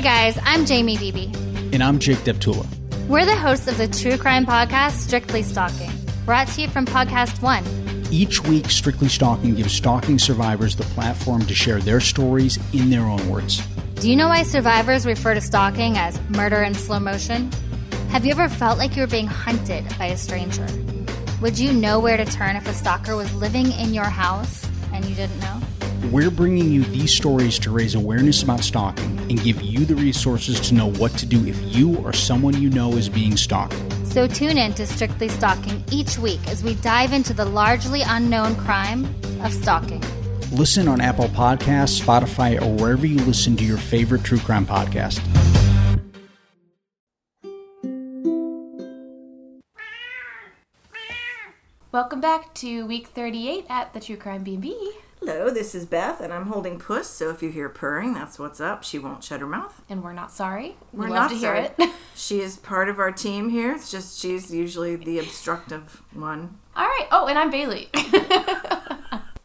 Hey guys, I'm Jamie Beebe. And I'm Jake Deptula. We're the hosts of the true crime podcast, Strictly Stalking, brought to you from Podcast One. Each week, Strictly Stalking gives stalking survivors the platform to share their stories in their own words. Do you know why survivors refer to stalking as murder in slow motion? Have you ever felt like you were being hunted by a stranger? Would you know where to turn if a stalker was living in your house and you didn't know? We're bringing you these stories to raise awareness about stalking and give you the resources to know what to do if you or someone you know is being stalked. So tune in to Strictly Stalking each week as we dive into the largely unknown crime of stalking. Listen on Apple Podcasts, Spotify, or wherever you listen to your favorite true crime podcast. Welcome back to week 38 at the True Crime B&B. Hello, this is Beth, and I'm holding Puss. So if you hear purring, that's what's up. She won't shut her mouth. And we're not sorry. We're we not love to hear sorry. it. She is part of our team here. It's just she's usually the obstructive one. All right. Oh, and I'm Bailey.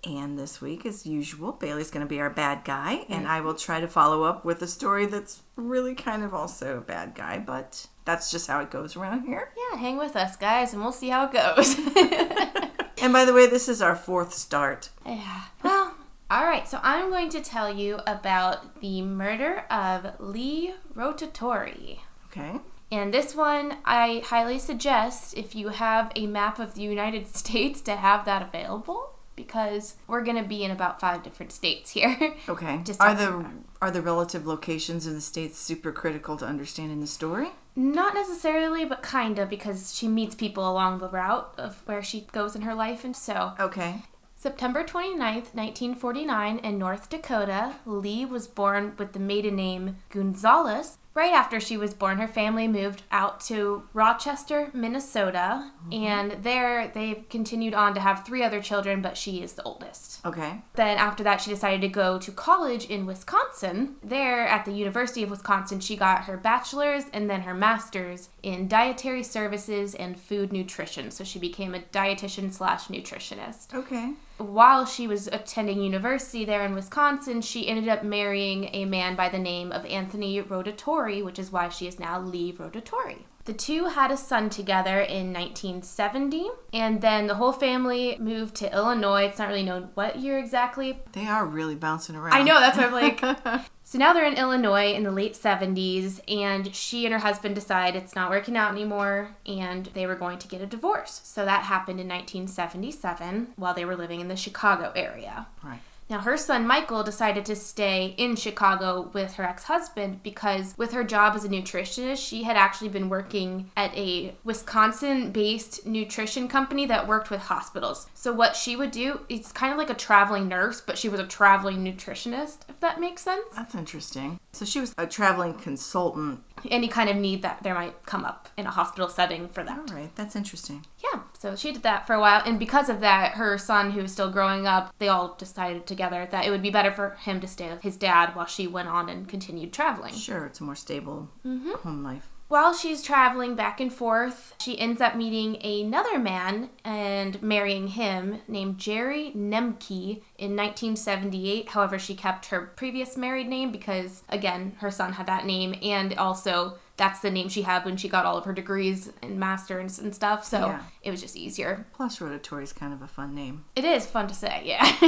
And this week, as usual, Bailey's going to be our bad guy, and I will try to follow up with a story that's really kind of also a bad guy, but that's just how it goes around here. yeah, hang with us, guys, and we'll see how it goes. And by the way, this is our fourth start. yeah. Well, all right. So I'm going to tell you about the murder of Lee Rotatori. Okay. And this one, I highly suggest if you have a map of the United States to have that available because we're going to be in about five different states here. Okay. Just are the about- are the relative locations in the states super critical to understanding the story? Not necessarily, but kinda, because she meets people along the route of where she goes in her life. And so, Okay. September 29th, 1949, in North Dakota, Lee was born with the maiden name Gonzalez. Right after she was born, her family moved out to Rochester, Minnesota, mm-hmm. and there they continued on to have three other children, but she is the oldest. Okay. Then after that, she decided to go to college in Wisconsin. There at the University of Wisconsin, she got her bachelor's and then her master's in dietary services and food nutrition. So she became a dietitian slash nutritionist. Okay. While she was attending university there in Wisconsin, she ended up marrying a man by the name of Anthony Which is why she is now Lee Rotatori. The two had a son together in 1970, and then the whole family moved to Illinois. It's not really known what year exactly. They are really bouncing around. I know, that's why I'm like. so now they're in Illinois in the late 70s, and she and her husband decide it's not working out anymore, and they were going to get a divorce. So that happened in 1977 while they were living in the Chicago area. Right. Now, her son Michael decided to stay in Chicago with her ex husband because, with her job as a nutritionist, she had actually been working at a Wisconsin based nutrition company that worked with hospitals. So, what she would do, it's kind of like a traveling nurse, but she was a traveling nutritionist, if that makes sense. That's interesting. So she was a traveling consultant. Any kind of need that there might come up in a hospital setting for that. All right, that's interesting. Yeah, so she did that for a while, and because of that, her son, who was still growing up, they all decided together that it would be better for him to stay with his dad while she went on and continued traveling. Sure, it's a more stable mm-hmm. home life. While she's traveling back and forth, she ends up meeting another man and marrying him named Jerry Nemke in 1978. However, she kept her previous married name because, again, her son had that name, and also that's the name she had when she got all of her degrees and masters and stuff. So Yeah. it was just easier. Plus, Rotatori is kind of a fun name. It is fun to say, yeah.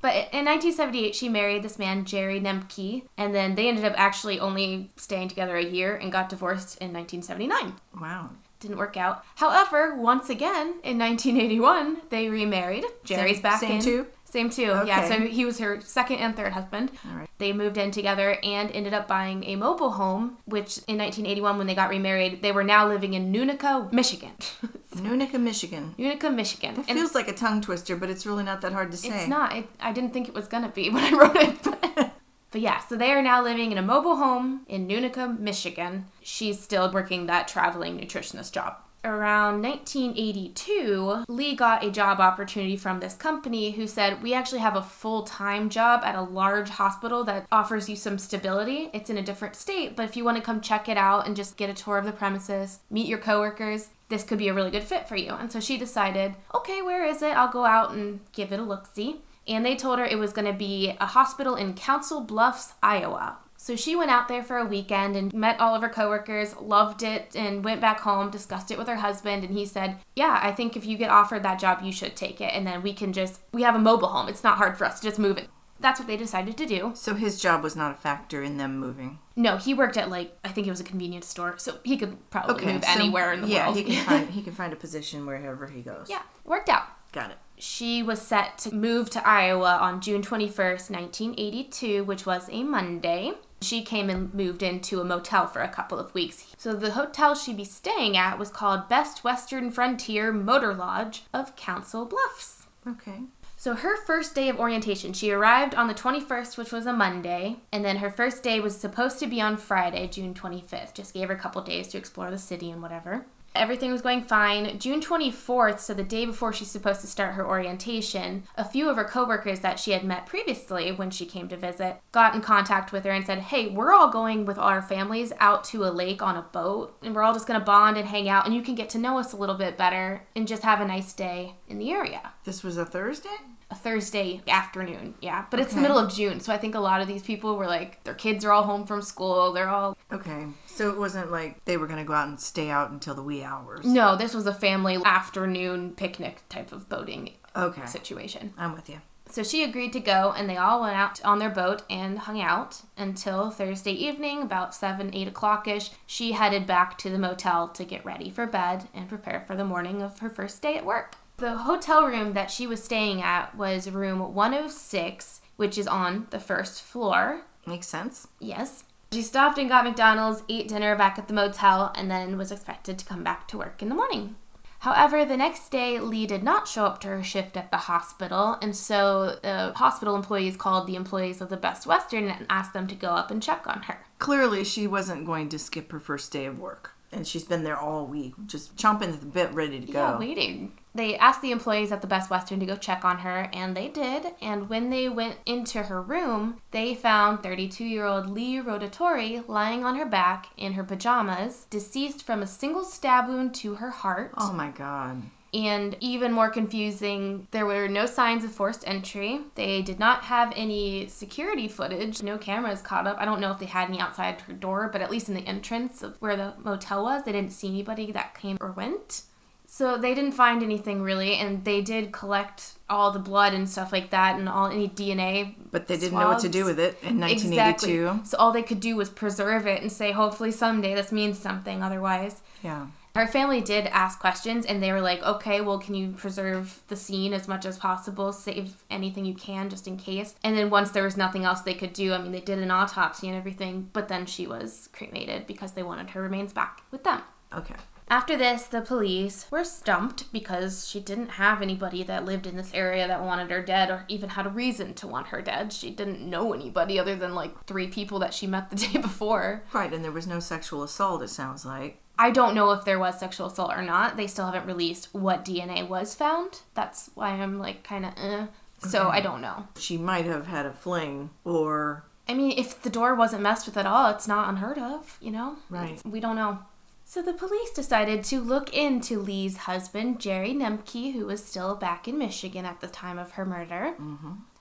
but in 1978, she married this man, Jerry Nemke, and then they ended up actually only staying together a year and got divorced in 1979. Wow. Didn't work out. However, once again, in 1981, they remarried. Jerry's Same- back same in. two? Same two. Yeah, so he was her second and third husband. All right. They moved in together and ended up buying a mobile home, which in 1981, when they got remarried, they were now living in Nunica, Michigan. Nunica, Michigan. Unica, Michigan. It And- feels like a tongue twister, but it's really not that hard to say. It's not. I, I didn't think it was gonna be when I wrote it. But, but yeah, so they are now living in a mobile home in Nunica, Michigan. She's still working that traveling nutritionist job. Around 1982, Lee got a job opportunity from this company who said, We actually have a full time job at a large hospital that offers you some stability. It's in a different state, but if you want to come check it out and just get a tour of the premises, meet your coworkers, this could be a really good fit for you. And so she decided, okay, where is it? I'll go out and give it a look see. and they told her it was going to be a hospital in Council Bluffs, Iowa. So she went out there for a weekend and met all of her coworkers, loved it, and went back home, discussed it with her husband, and he said, Yeah, I think if you get offered that job, you should take it. And then we can just, we have a mobile home. It's not hard for us to just move it. That's what they decided to do. So his job was not a factor in them moving. No, he worked at like, I think it was a convenience store, so he could probably move so- anywhere in the yeah, world. he can find he can find a position wherever he goes. yeah, worked out. got it. She was set to move to Iowa on June 21st, 1982, which was a Monday. She came and moved into a motel for a couple of weeks. So the hotel she'd be staying at was called Best Western Frontier Motor Lodge of Council Bluffs. Okay. So her first day of orientation, she arrived on the 21st, which was a Monday, and then her first day was supposed to be on Friday, June 25th. Just gave her a couple days to explore the city and whatever. Everything was going fine. June 24th, so the day before she's supposed to start her orientation, a few of her coworkers that she had met previously when she came to visit got in contact with her and said, Hey, we're all going with our families out to a lake on a boat, and we're all just gonna bond and hang out, and you can get to know us a little bit better and just have a nice day in the area This was a Thursday? A Thursday afternoon. Yeah, but it's the middle of June, so I think a lot of these people were like, their kids are all home from school. They're all. Okay. So it wasn't like they were going to go out and stay out until the wee hours. No, this was a family afternoon picnic type of boating Okay. situation. I'm with you. So she agreed to go, and they all went out on their boat and hung out until Thursday evening, about 7, 8 o'clock ish. She headed back to the motel to get ready for bed and prepare for the morning of her first day at work. The hotel room that she was staying at was room 106, which is on the first floor. Makes sense. Yes. She stopped and got McDonald's, ate dinner back at the motel, and then was expected to come back to work in the morning. However, the next day, Lee did not show up to her shift at the hospital, and so the hospital employees called the employees of the Best Western and asked them to go up and check on her. Clearly, she wasn't going to skip her first day of work. And she's been there all week, just chomping at the bit, ready to go. Yeah, waiting. They asked the employees at the Best Western to go check on her, and they did. And when they went into her room, they found 32 year old Lee Rotatori lying on her back in her pajamas, deceased from a single stab wound to her heart. Oh my god. And even more confusing, there were no signs of forced entry. They did not have any security footage. No cameras caught up. I don't know if they had any outside her door, but at least in the entrance of where the motel was, they didn't see anybody that came or went. So they didn't find anything really, and they did collect all the blood and stuff like that, and all any DNA. But they didn't know what to do with it in 1982. Exactly. So all they could do was preserve it and say, hopefully someday this means something. Otherwise, Yeah. Her family did ask questions and they were like, okay, well, can you preserve the scene as much as possible? Save anything you can just in case. And then once there was nothing else they could do, I mean, they did an autopsy and everything, but then she was cremated because they wanted her remains back with them. Okay. After this, the police were stumped because she didn't have anybody that lived in this area that wanted her dead or even had a reason to want her dead. She didn't know anybody other than like three people that she met the day before. Right, and there was no sexual assault, it sounds like. I don't know if there was sexual assault or not. They still haven't released what DNA was found. That's why I'm like kind of eh. So I don't know. She might have had a fling, or. I mean, if the door wasn't messed with at all, it's not unheard of, you know? Right. It's- we don't know. So the police decided to look into Lee's husband, Jerry Nemke, who was still back in Michigan at the time of her murder.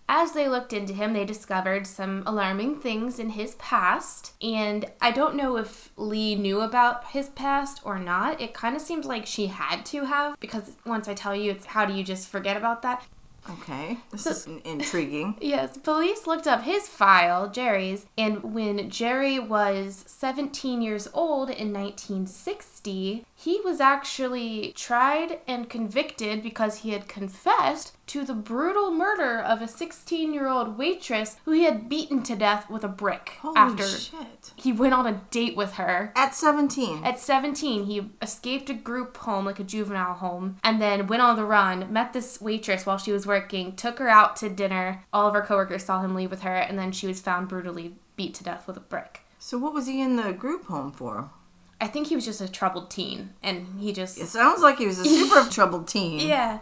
As they looked into him, they discovered some alarming things in his past. And I don't know if Lee knew about his past or not. It kind of seems like she had to have, because once I tell you, it's how do you just forget about that? Okay. This is intriguing. Yes, police looked up his file, Jerry's, and when Jerry was 17 years old in 1960, he was actually tried and convicted because he had confessed to the brutal murder of a 16 year old waitress who he had beaten to death with a brick Holy after shit. he went on a date with her. At 17. At 17, he escaped a group home, like a juvenile home, and then went on the run, met this waitress while she was working, took her out to dinner. All of her coworkers saw him leave with her, and then she was found brutally beat to death with a brick. so, what was he in the group home for? I think he was just a troubled teen, and he just. It sounds like he was a super troubled teen. Yeah.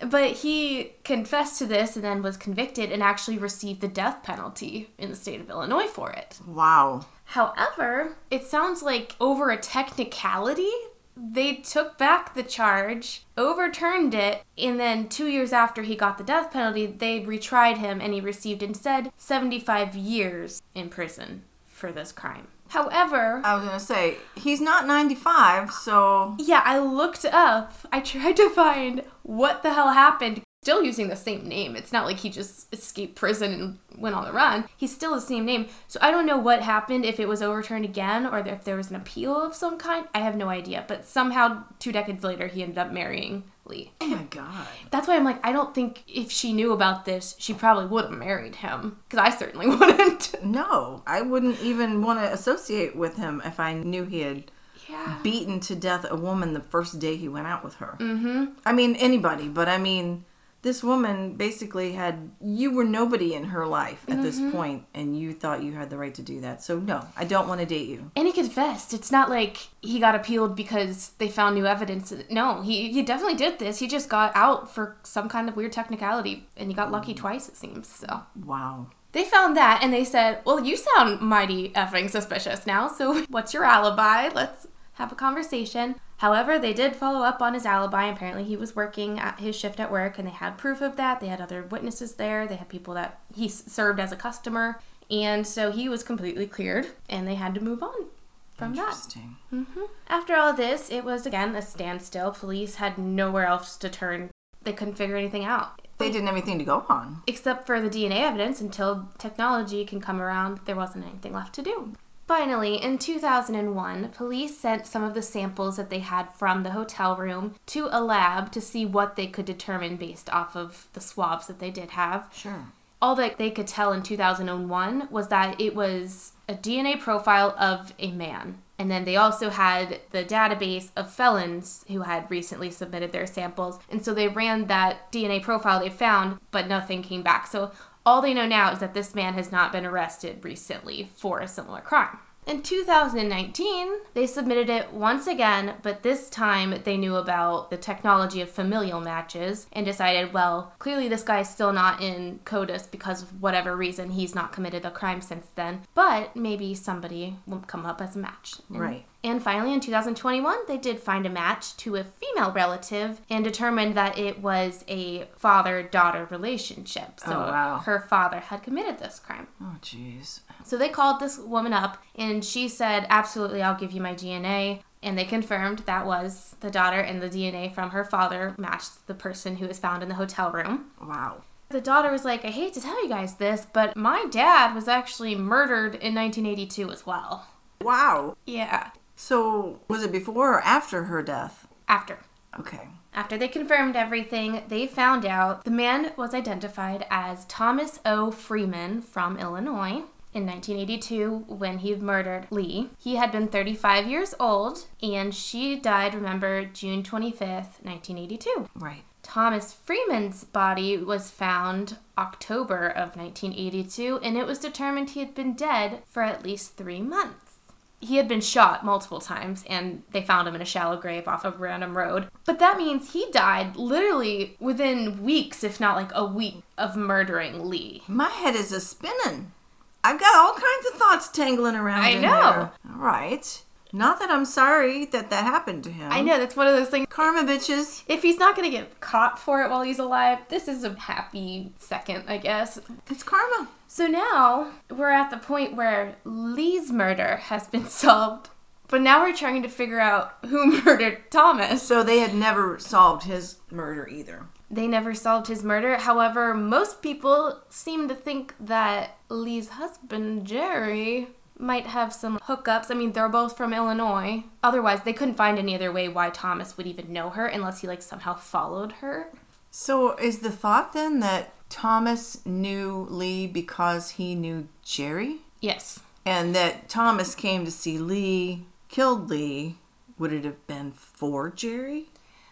But he confessed to this and then was convicted and actually received the death penalty in the state of Illinois for it. Wow. However, it sounds like over a technicality, they took back the charge, overturned it, and then two years after he got the death penalty, they retried him and he received instead 75 years in prison for this crime. However, I was gonna say he's not 95, so yeah, I looked up, I tried to find what the hell happened. Still using the same name. It's not like he just escaped prison and went on the run. He's still the same name. So I don't know what happened, if it was overturned again or if there was an appeal of some kind. I have no idea. But somehow, two decades later, he ended up marrying Lee. oh my god. That's why I'm like, I don't think if she knew about this, she probably would have married him. Because I certainly wouldn't. No, I wouldn't even want to associate with him if I knew he had Yeah. beaten to death a woman the first day he went out with her. Mm-hmm. I mean, anybody, but I mean, this woman basically had you were nobody in her life at this mm-hmm. point, and you thought you had the right to do that. So no, I don't want to date you. And he confessed. It's not like he got appealed because they found new evidence. No, he, he definitely did this. He just got out for some kind of weird technicality and he got lucky twice, it seems. So Wow. they found that and they said, Well, you sound mighty effing suspicious now. So what's your alibi? Let's have a conversation. However, they did follow up on his alibi. Apparently, he was working at his shift at work and they had proof of that. They had other witnesses there. They had people that he served as a customer. And so he was completely cleared and they had to move on from that. Interesting. Mm-hmm. After all of this, it was again a standstill. Police had nowhere else to turn. They couldn't figure anything out. They didn't have anything to go on. Except for the DNA evidence, until technology can come around, there wasn't anything left to do. Finally, in 2001, police sent some of the samples that they had from the hotel room to a lab to see what they could determine based off of the swabs that they did have. Sure. All that they could tell in 2001 was that it was a DNA profile of a man. And then they also had the database of felons who had recently submitted their samples. And so they ran that DNA profile they found, but nothing came back. So all they know now is that this man has not been arrested recently for a similar crime. In 2019, they submitted it once again, but this time they knew about the technology of familial matches and decided, well, clearly this guy's still not in CODIS because of whatever reason he's not committed a crime since then, but maybe somebody will come up as a match. Right. And finally, in 2021, they did find a match to a female relative and determined that it was a father daughter relationship. Oh, so Oh, wow. her father had committed this crime. Oh, jeez. So they called this woman up and she said, Absolutely, I'll give you my DNA. And they confirmed that was the daughter, and the DNA from her father matched the person who was found in the hotel room. Wow. The daughter was like, I hate to tell you guys this, but my dad was actually murdered in 1982 as well. Wow. Yeah. So, was it before or after her death? After. Okay. After they confirmed everything, they found out the man was identified as Thomas O. Freeman from Illinois. In 1982, when he murdered Lee, he had been 35 years old, and she died, remember, June 25th, 1982. Right. Thomas Freeman's body was found October of 1982, and it was determined he had been dead for at least three months. He had been shot multiple times, and they found him in a shallow grave off a random road. But that means he died literally within weeks, if not like a week, of murdering Lee. My head is a spinning. I've got all kinds of thoughts tangling around. I know. there. All right. Not that I'm sorry that that happened to him. I know, that's one of those things. Karma bitches. If he's not gonna get caught for it while he's alive, this is a happy second, I guess. It's karma. So now we're at the point where Lee's murder has been solved, but now we're trying to figure out who murdered Thomas. So they had never solved his murder either. They never solved his murder. However, most people seem to think that Lee's husband, Jerry, might have some hookups. I mean, they're both from Illinois. Otherwise, they couldn't find any other way why Thomas would even know her unless he like somehow followed her. So is the thought then that Thomas knew Lee because he knew Jerry? Yes. And that Thomas came to see Lee, killed Lee, would it have been for Jerry?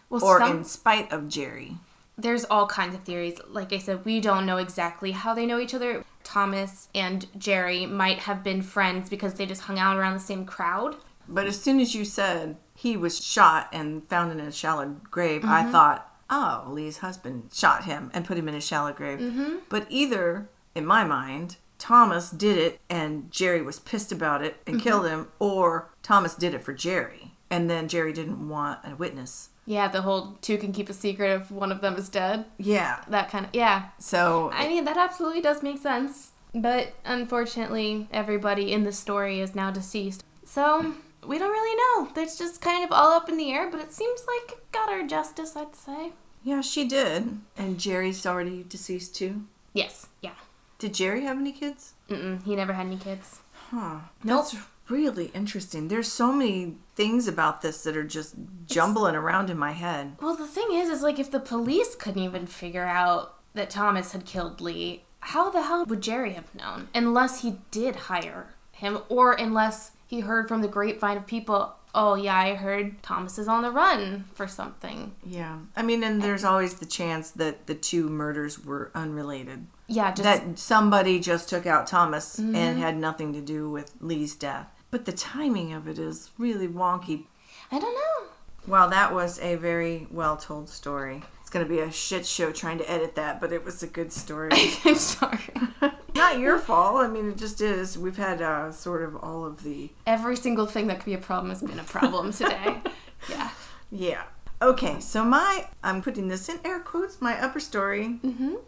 Well, Or some- in spite of Jerry? there's all kinds of theories. Like I said, we don't know exactly how they know each other. Thomas and Jerry might have been friends because they just hung out around the same crowd. But as soon as you said he was shot and found in a shallow grave, Mm-hmm. I thought, oh, Lee's husband shot him and put him in a shallow grave. Mm-hmm. But either, in my mind, Thomas did it and Jerry was pissed about it Mm-hmm. and killed him, or Thomas did it for Jerry. And then Jerry didn't want a witness. Yeah, the whole two can keep a secret if one of them is dead. Yeah. That kind of yeah. So I mean, that absolutely does make sense. But unfortunately, everybody in the story is now deceased. So, we don't really know. It's just kind of all up in the air, but it seems like it got our justice, I'd say. yeah, she did. And Jerry's already deceased too. Yes, yeah. Did Jerry have any kids? Mm-mm, he never had any kids. Huh. Nope. That's really interesting. There's so many things about this that are just jumbling around in my head. Well, the thing is, is like if the police couldn't even figure out that Thomas had killed Lee, how the hell would Jerry have known? Unless he did hire him, or unless he heard from the grapevine of people, oh yeah, I heard Thomas is on the run for something. Yeah. I mean, and there's always the chance that the two murders were unrelated. Yeah, just that somebody just took out Thomas and mm-hmm. had nothing to do with Lee's death. But the timing of it is really wonky. I don't know. Well, that was a very well told story. It's going to be a shit show trying to edit that, but it was a good story. I'm sorry. Not your fault. I mean, it just is. We've had uh, sort of all of the. Every single thing that could be a problem has been a problem today. yeah. Yeah. Okay, so my. I'm putting this in air quotes. My upper story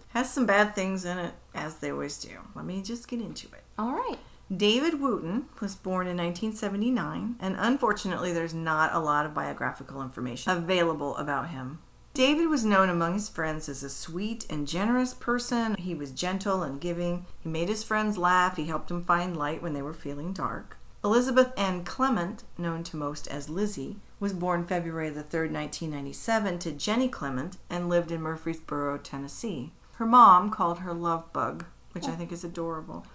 has some bad things in it, as they always do. Let me just get into it. All right. David Wooten was born in 1979, and unfortunately, there's not a lot of biographical information available about him. David was known among his friends as a sweet and generous person. He was gentle and giving. He made his friends laugh. He helped them find light when they were feeling dark. Elizabeth Ann Clement, known to most as Lizzie, was born February the 3rd, 1997, to Jenny Clement and lived in Murfreesboro, Tennessee. Her mom called her Love Bug, which I think is adorable.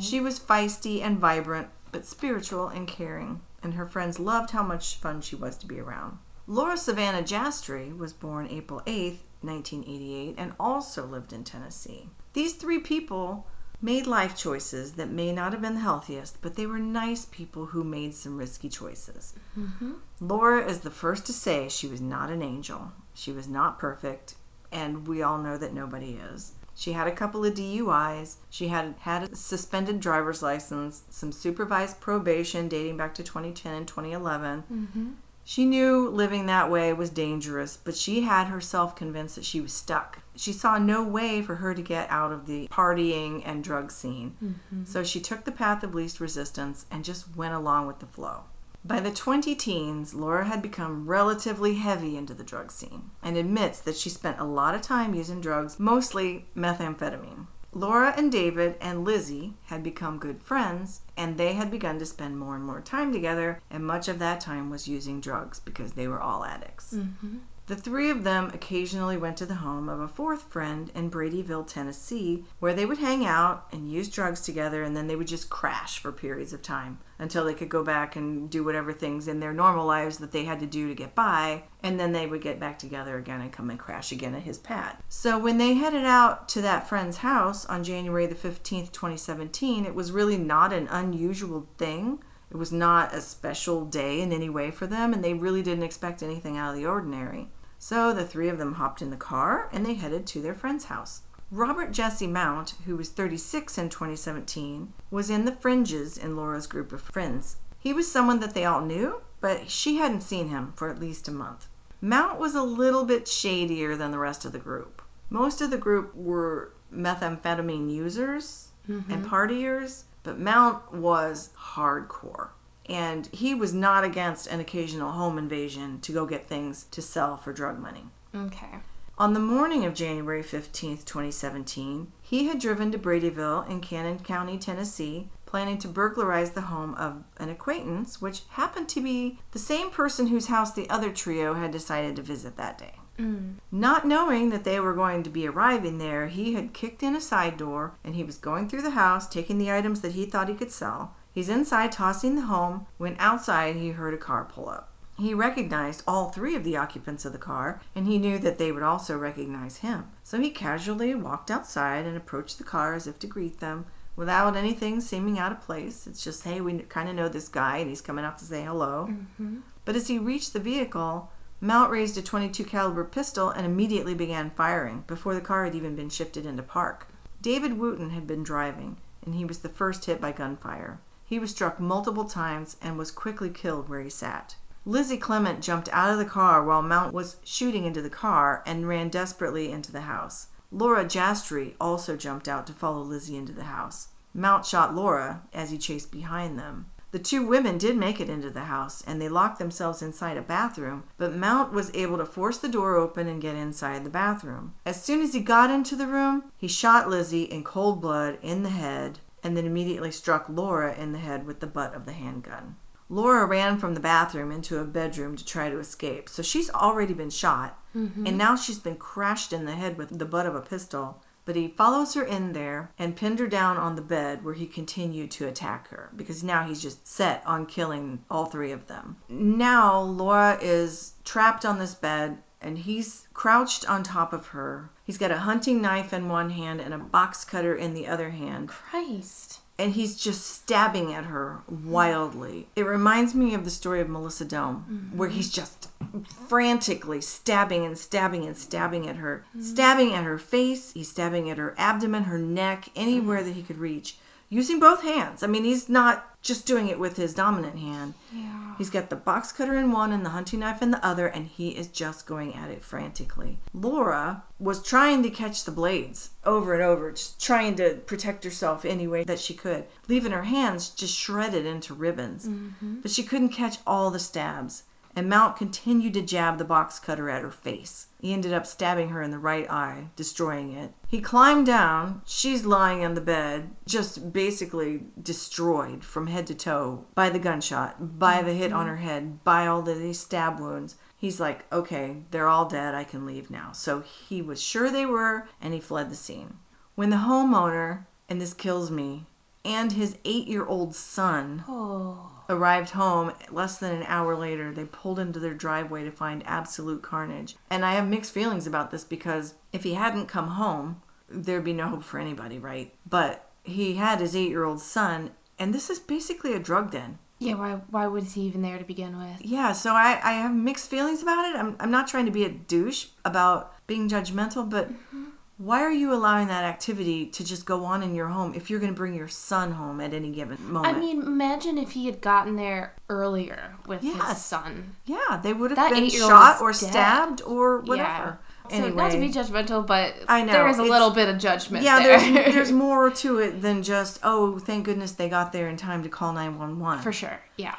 She was feisty and vibrant, but spiritual and caring, and her friends loved how much fun she was to be around. Laura Savannah Jastre was born April 8th, 1988, and also lived in Tennessee. These three people made life choices that may not have been the healthiest, but they were nice people who made some risky choices. Mm-hmm. Laura is the first to say she was not an angel. She was not perfect, and we all know that nobody is. She had a couple of DUIs. She had had a suspended driver's license, some supervised probation dating back to 2010 and 2011. Mm-hmm. She knew living that way was dangerous, but she had herself convinced that she was stuck. She saw no way for her to get out of the partying and drug scene. Mm-hmm. So she took the path of least resistance and just went along with the flow. By the 20 teens, Laura had become relatively heavy into the drug scene and admits that she spent a lot of time using drugs, mostly methamphetamine. Laura and David and Lizzie had become good friends, and they had begun to spend more and more time together, and much of that time was using drugs because they were all addicts. Mm-hmm. The three of them occasionally went to the home of a fourth friend in Bradyville, Tennessee, where they would hang out and use drugs together, and then they would just crash for periods of time until they could go back and do whatever things in their normal lives that they had to do to get by, and then they would get back together again and come and crash again at his pad. So when they headed out to that friend's house on January the 15th, 2017, it was really not an unusual thing. It was not a special day in any way for them, and they really didn't expect anything out of the ordinary. So the three of them hopped in the car and they headed to their friend's house. Robert Jesse Mount, who was 36 in 2017, was in the fringes in Laura's group of friends. He was someone that they all knew, but she hadn't seen him for at least a month. Mount was a little bit shadier than the rest of the group. Most of the group were methamphetamine users and mm-hmm. partiers, but Mount was hardcore. And he was not against an occasional home invasion to go get things to sell for drug money. Okay. On the morning of January 15th, 2017, he had driven to Bradyville in Cannon County, Tennessee, planning to burglarize the home of an acquaintance, which happened to be the same person whose house the other trio had decided to visit that day. Mm. Not knowing that they were going to be arriving there, he had kicked in a side door and he was going through the house, taking the items that he thought he could sell. He's inside tossing the home when outside he heard a car pull up. He recognized all three of the occupants of the car, and he knew that they would also recognize him. So he casually walked outside and approached the car as if to greet them, without anything seeming out of place. It's just, hey, we kind of know this guy, and he's coming out to say hello. Mm-hmm. But as he reached the vehicle, Mount raised a 22 caliber pistol and immediately began firing before the car had even been shifted into park. David Wooten had been driving, and he was the first hit by gunfire. He was struck multiple times and was quickly killed where he sat. Lizzie Clement jumped out of the car while Mount was shooting into the car and ran desperately into the house. Laura Jastre also jumped out to follow Lizzie into the house. Mount shot Laura as he chased behind them. The two women did make it into the house and they locked themselves inside a bathroom, but Mount was able to force the door open and get inside the bathroom. As soon as he got into the room, he shot Lizzie in cold blood in the head and then immediately struck Laura in the head with the butt of the handgun. Laura ran from the bathroom into a bedroom to try to escape. So she's already been shot, mm-hmm. and now she's been crashed in the head with the butt of a pistol. But he follows her in there and pinned her down on the bed where he continued to attack her because now he's just set on killing all three of them. Now Laura is trapped on this bed and he's crouched on top of her. He's got a hunting knife in one hand and a box cutter in the other hand Christ. and he's just stabbing at her wildly. It reminds me of the story of Melissa Dohme, where mm-hmm. he's just frantically stabbing and stabbing and stabbing at her, mm-hmm. stabbing at her face, he's stabbing at her abdomen, her neck, anywhere that he could reach, using both hands. I mean, he's not just doing it with his dominant hand. Yeah. He's got the box cutter in one and the hunting knife in the other, and he is just going at it frantically. Laura was trying to catch the blades over and over, just trying to protect herself any way that she could, leaving her hands just shredded into ribbons. Mm-hmm. But she couldn't catch all the stabs, and Mount continued to jab the box cutter at her face. He ended up stabbing her in the right eye, destroying it. He climbed down. She's lying on the bed, just basically destroyed from head to toe by the gunshot, by the hit on her head, by all the stab wounds. He's like, okay, they're all dead. I can leave now. So he was sure they were, and he fled the scene. When the homeowner, and this kills me, and his eight year old son Oh. arrived home less than an hour later. They pulled into their driveway to find absolute carnage. And i have mixed feelings about this because if he hadn't come home there'd be no hope for anybody right? But he had his eight-year-old son and this is basically a drug den. Yeah, why why was he even there to begin with? yeah so i, I have mixed feelings about it. I'm, I'm not trying to be a douche about being judgmental but mm-hmm. Why are you allowing that activity to just go on in your home if you're going to bring your son home at any given moment? I mean, imagine if he had gotten there earlier with his son. yeah they would have That been shot or dead. stabbed or whatever So anyway not to be judgmental, but I know, there is a little bit of judgment yeah there. there's there's more to it than just oh thank goodness they got there in time to call 911 For sure. Yeah.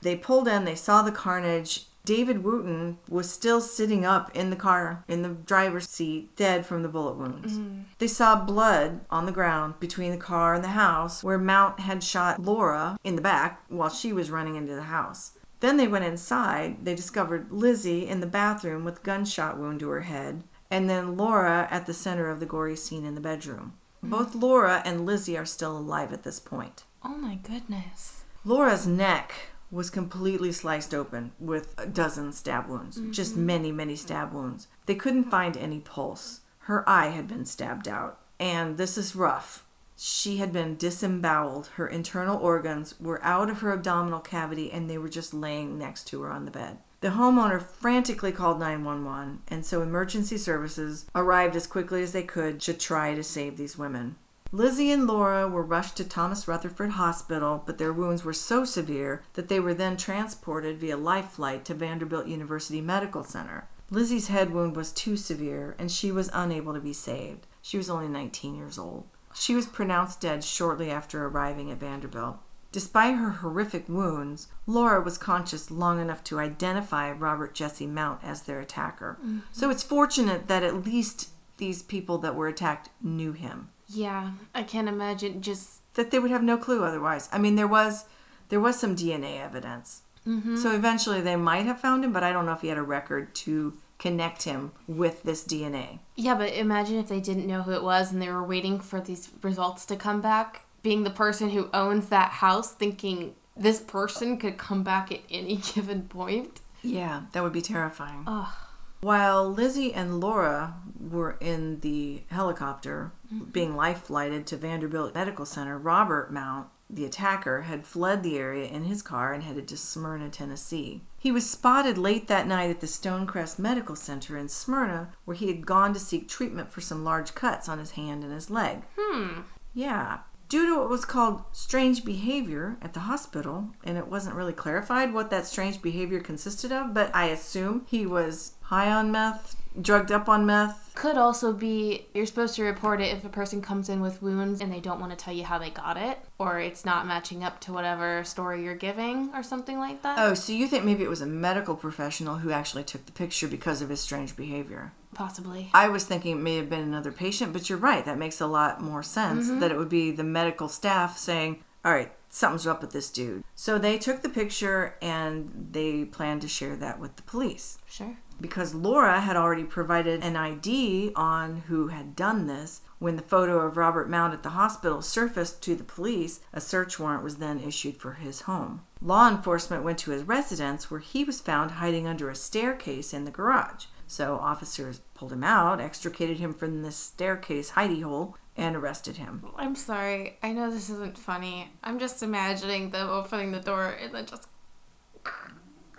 they pulled in they saw the carnage david wooten was still sitting up in the car in the driver's seat dead from the bullet wounds. Mm-hmm. They saw blood on the ground between the car and the house where mount had shot laura in the back while she was running into the house. Then they went inside. They discovered lizzie in the bathroom with gunshot wound to her head and then laura at the center of the gory scene in the bedroom. Mm. Both laura and lizzie are still alive at this point. Oh my goodness. Laura's neck was completely sliced open with a dozen stab wounds, just mm-hmm. many, many stab wounds. They couldn't find any pulse. Her eye had been stabbed out, and this is rough. She had been disemboweled. Her internal organs were out of her abdominal cavity and they were just laying next to her on the bed. The homeowner frantically called 911, and so emergency services arrived as quickly as they could to try to save these women. Lizzie and Laura were rushed to Thomas Rutherford Hospital, but their wounds were so severe that they were then transported via life flight to Vanderbilt University Medical Center. Lizzie's head wound was too severe, and she was unable to be saved. She was only 19 years old. She was pronounced dead shortly after arriving at Vanderbilt. Despite her horrific wounds, Laura was conscious long enough to identify Robert Jesse Mount as their attacker. Mm-hmm. So it's fortunate that at least these people that were attacked knew him Yeah, I can't imagine just that they would have no clue otherwise. I mean, there was there was some DNA evidence, mm-hmm. so eventually they might have found him, but I don't know if he had a record to connect him with this DNA. Yeah, but imagine if they didn't know who it was and they were waiting for these results to come back, being the person who owns that house thinking this person could come back at any given point. Yeah, that would be terrifying. Ugh. While Lizzie and Laura were in the helicopter being life flighted to Vanderbilt Medical Center, Robert Mount, the attacker, had fled the area in his car and headed to Smyrna, Tennessee. He was spotted late that night at the Stonecrest Medical Center in Smyrna, where he had gone to seek treatment for some large cuts on his hand and his leg. Hmm. Yeah. Due to what was called strange behavior at the hospital, and it wasn't really clarified what that strange behavior consisted of, but I assume he was high on meth, drugged up on meth. Could also be you're supposed to report it if a person comes in with wounds and they don't want to tell you how they got it, or it's not matching up to whatever story you're giving, or something like that. Oh, so you think maybe it was a medical professional who actually took the picture because of his strange behavior? Possibly. I was thinking it may have been another patient, but you're right. That makes a lot more sense mm-hmm. that it would be the medical staff saying, all right, something's up with this dude. So they took the picture and they planned to share that with the police. Sure. Because Laura had already provided an ID on who had done this, when the photo of Robert Mount at the hospital surfaced to the police, a search warrant was then issued for his home. Law enforcement went to his residence where he was found hiding under a staircase in the garage. So officers pulled him out, extricated him from the staircase hidey hole, and arrested him. I'm sorry. I know this isn't funny. I'm just imagining them opening the door and then just.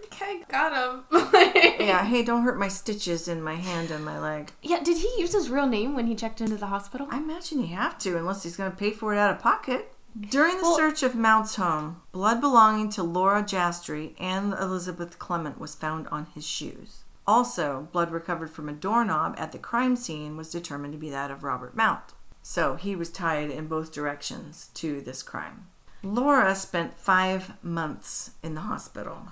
Okay, got him. Yeah, hey, don't hurt my stitches in my hand and my leg. Yeah, did he use his real name when he checked into the hospital? I imagine he have to, unless he's going to pay for it out of pocket. During the Well- search of Mount's home, blood belonging to Laura Jastre and Elizabeth Clement was found on his shoes. Also, blood recovered from a doorknob at the crime scene was determined to be that of Robert Mount. So he was tied in both directions to this crime. Laura spent five months in the hospital.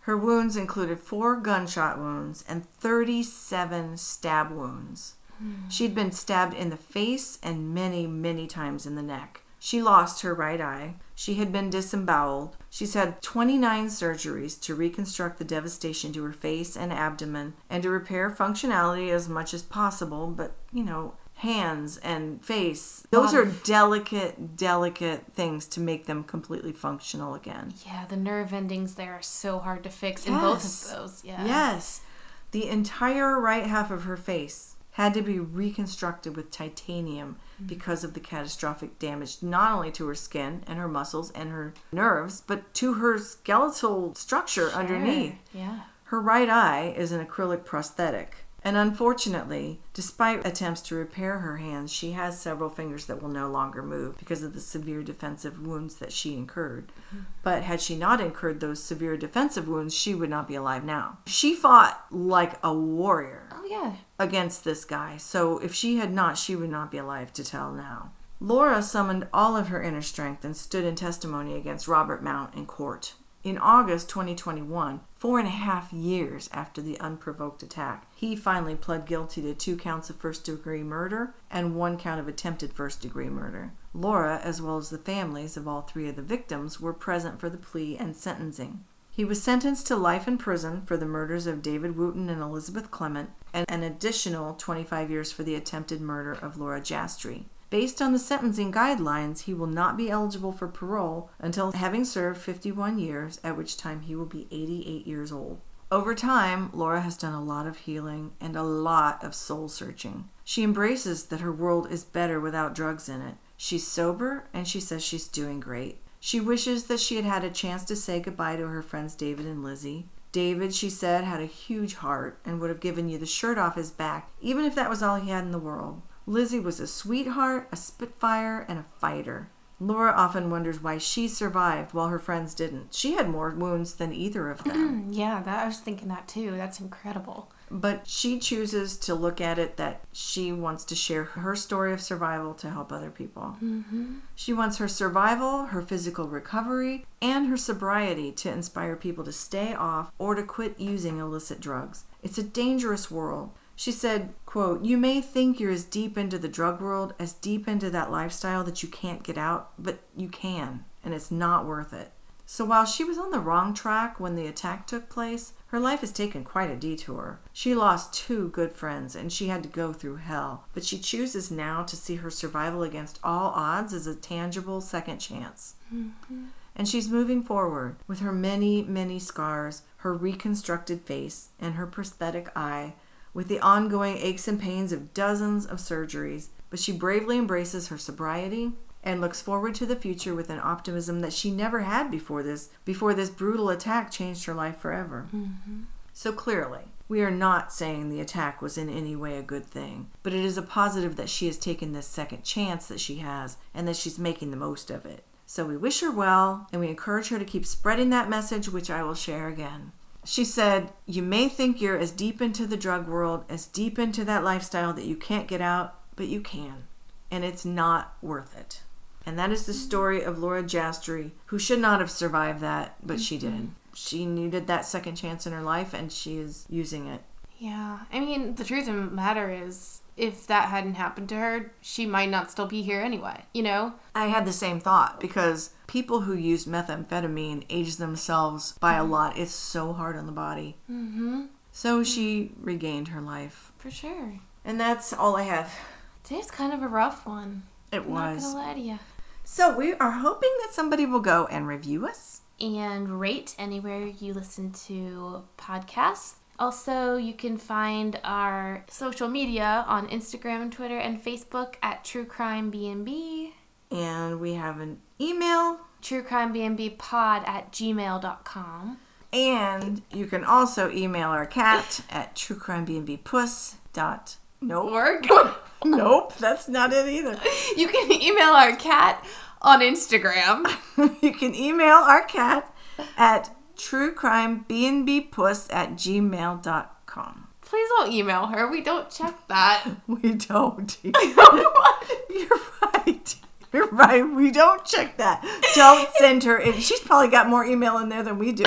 Her wounds included four gunshot wounds and 37 stab wounds. Hmm. She'd been stabbed in the face and many, many times in the neck. She lost her right eye. She had been disemboweled. She's had 29 surgeries to reconstruct the devastation to her face and abdomen and to repair functionality as much as possible, but, you know, hands and face. Those are delicate, delicate things to make them completely functional again. Yeah, the nerve endings there are so hard to fix in both Yes. of those. Yeah. Yes. The entire right half of her face had to be reconstructed with titanium mm-hmm. because of the catastrophic damage not only to her skin and her muscles and her nerves, but to her skeletal structure underneath. Yeah. Her right eye is an acrylic prosthetic. And unfortunately, despite attempts to repair her hands, she has several fingers that will no longer move because of the severe defensive wounds that she incurred. Mm-hmm. But had she not incurred those severe defensive wounds, she would not be alive now. She fought like a warrior Oh yeah. against this guy, so if she had not, she would not be alive to tell now. Laura summoned all of her inner strength and stood in testimony against Robert Mount in court. In August 2021, four and a half years after the unprovoked attack, he finally pled guilty to two counts of first degree murder and one count of attempted first degree murder. Laura, as well as the families of all three of the victims, were present for the plea and sentencing. He was sentenced to life in prison for the murders of David Wooten and Elizabeth Clement, and an additional 25 years for the attempted murder of Laura Jastre. Based on the sentencing guidelines, he will not be eligible for parole until having served 51 years, at which time he will be 88 years old. Over time, Laura has done a lot of healing and a lot of soul searching. She embraces that her world is better without drugs in it. She's sober and she says she's doing great. She wishes that she had had a chance to say goodbye to her friends David and Lizzie. David, she said, had a huge heart and would have given you the shirt off his back, even if that was all he had in the world. Lizzie was a sweetheart, a spitfire, and a fighter. Laura often wonders why she survived while her friends didn't. She had more wounds than either of them. Yeah, that I was thinking that too. That's incredible. But she chooses to look at it that she wants to share her story of survival to help other people. Mm-hmm. She wants her survival, her physical recovery, and her sobriety to inspire people to stay off or to quit using illicit drugs. It's a dangerous world. She said, quote, You may think you're as deep into the drug world, as deep into that lifestyle that you can't get out, but you can, and it's not worth it. So while she was on the wrong track when the attack took place, her life has taken quite a detour. She lost two good friends and she had to go through hell, but she chooses now to see her survival against all odds as a tangible second chance. Mm-hmm. And she's moving forward with her many, many scars, her reconstructed face, and her prosthetic eye, with the ongoing aches and pains of dozens of surgeries. But she bravely embraces her sobriety and looks forward to the future with an optimism that she never had before this before this brutal attack changed her life forever. Mm-hmm. So clearly, We are not saying the attack was in any way a good thing, but it is a positive that she has taken this second chance that she has and that she's making the most of it. So we wish her well and we encourage her to keep spreading that message, which I will share again. She said, You may think you're as deep into the drug world, as deep into that lifestyle that you can't get out, but you can. And it's not worth it. And that is the mm-hmm. story of Laura Jastre, who should not have survived that, but she mm-hmm. did. She needed that second chance in her life and she is using it. Yeah. I mean, the truth of the matter is, if that hadn't happened to her, she might not still be here anyway, you know? I had the same thought because people who use methamphetamine age themselves by a lot. It's so hard on the body. Mm-hmm. So she regained her life. For sure. And that's all I have. Today's kind of a rough one. It Not was. gonna lie to you. So we are hoping that somebody will go and review us. and rate anywhere you listen to podcasts. Also, you can find our social media on Instagram and Twitter and Facebook at True Crime BNB, And we have an email. truecrimebnbpod at gmail.com. And you can also email our cat at truecrimebnbpuss dot nope. Work. nope, that's not it either. you can email our cat on Instagram. you can email our cat at truecrimebnbpuss at gmail.com. Please don't email her. We don't check that. We don't. You're right. You're right. We don't check that. Don't send her. in. She's probably got more email in there than we do.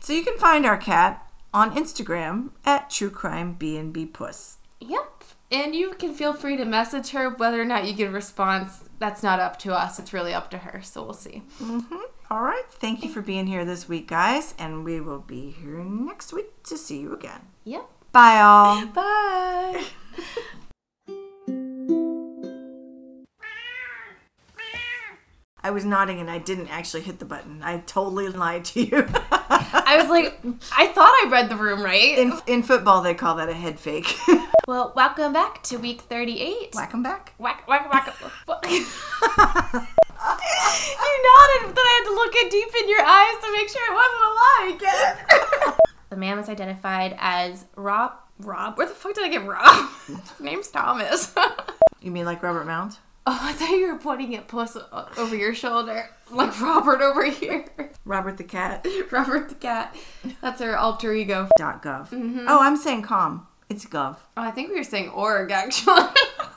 So you can find our cat on Instagram at truecrimebnbpuss. Yep. And you can feel free to message her whether or not you get a response. That's not up to us. It's really up to her. So we'll see. Mm-hmm. All right. Thank you for being here this week, guys. And we will be here next week to see you again. Yep. Bye, all. Bye. I was nodding and I didn't actually hit the button. I totally lied to you. I was like, I thought I read the room right. in, in football, they call that a head fake. well, welcome back to week 38. Welcome back. Whack, whack, whack. you nodded, but then I had to look it deep in your eyes to make sure it wasn't a lie again. the man was identified as Rob. Rob? Where the fuck did I get Rob? His name's Thomas. You mean like Robert Mount? Oh, I thought you were pointing at Puss uh, over your shoulder, like Robert over here. Robert the Cat. Robert the cat. That's our alter ego. Dot gov. Mm-hmm. Oh, I'm saying com. It's gov. Oh, I think we were saying org actually.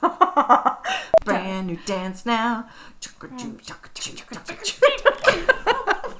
Brand new dance now.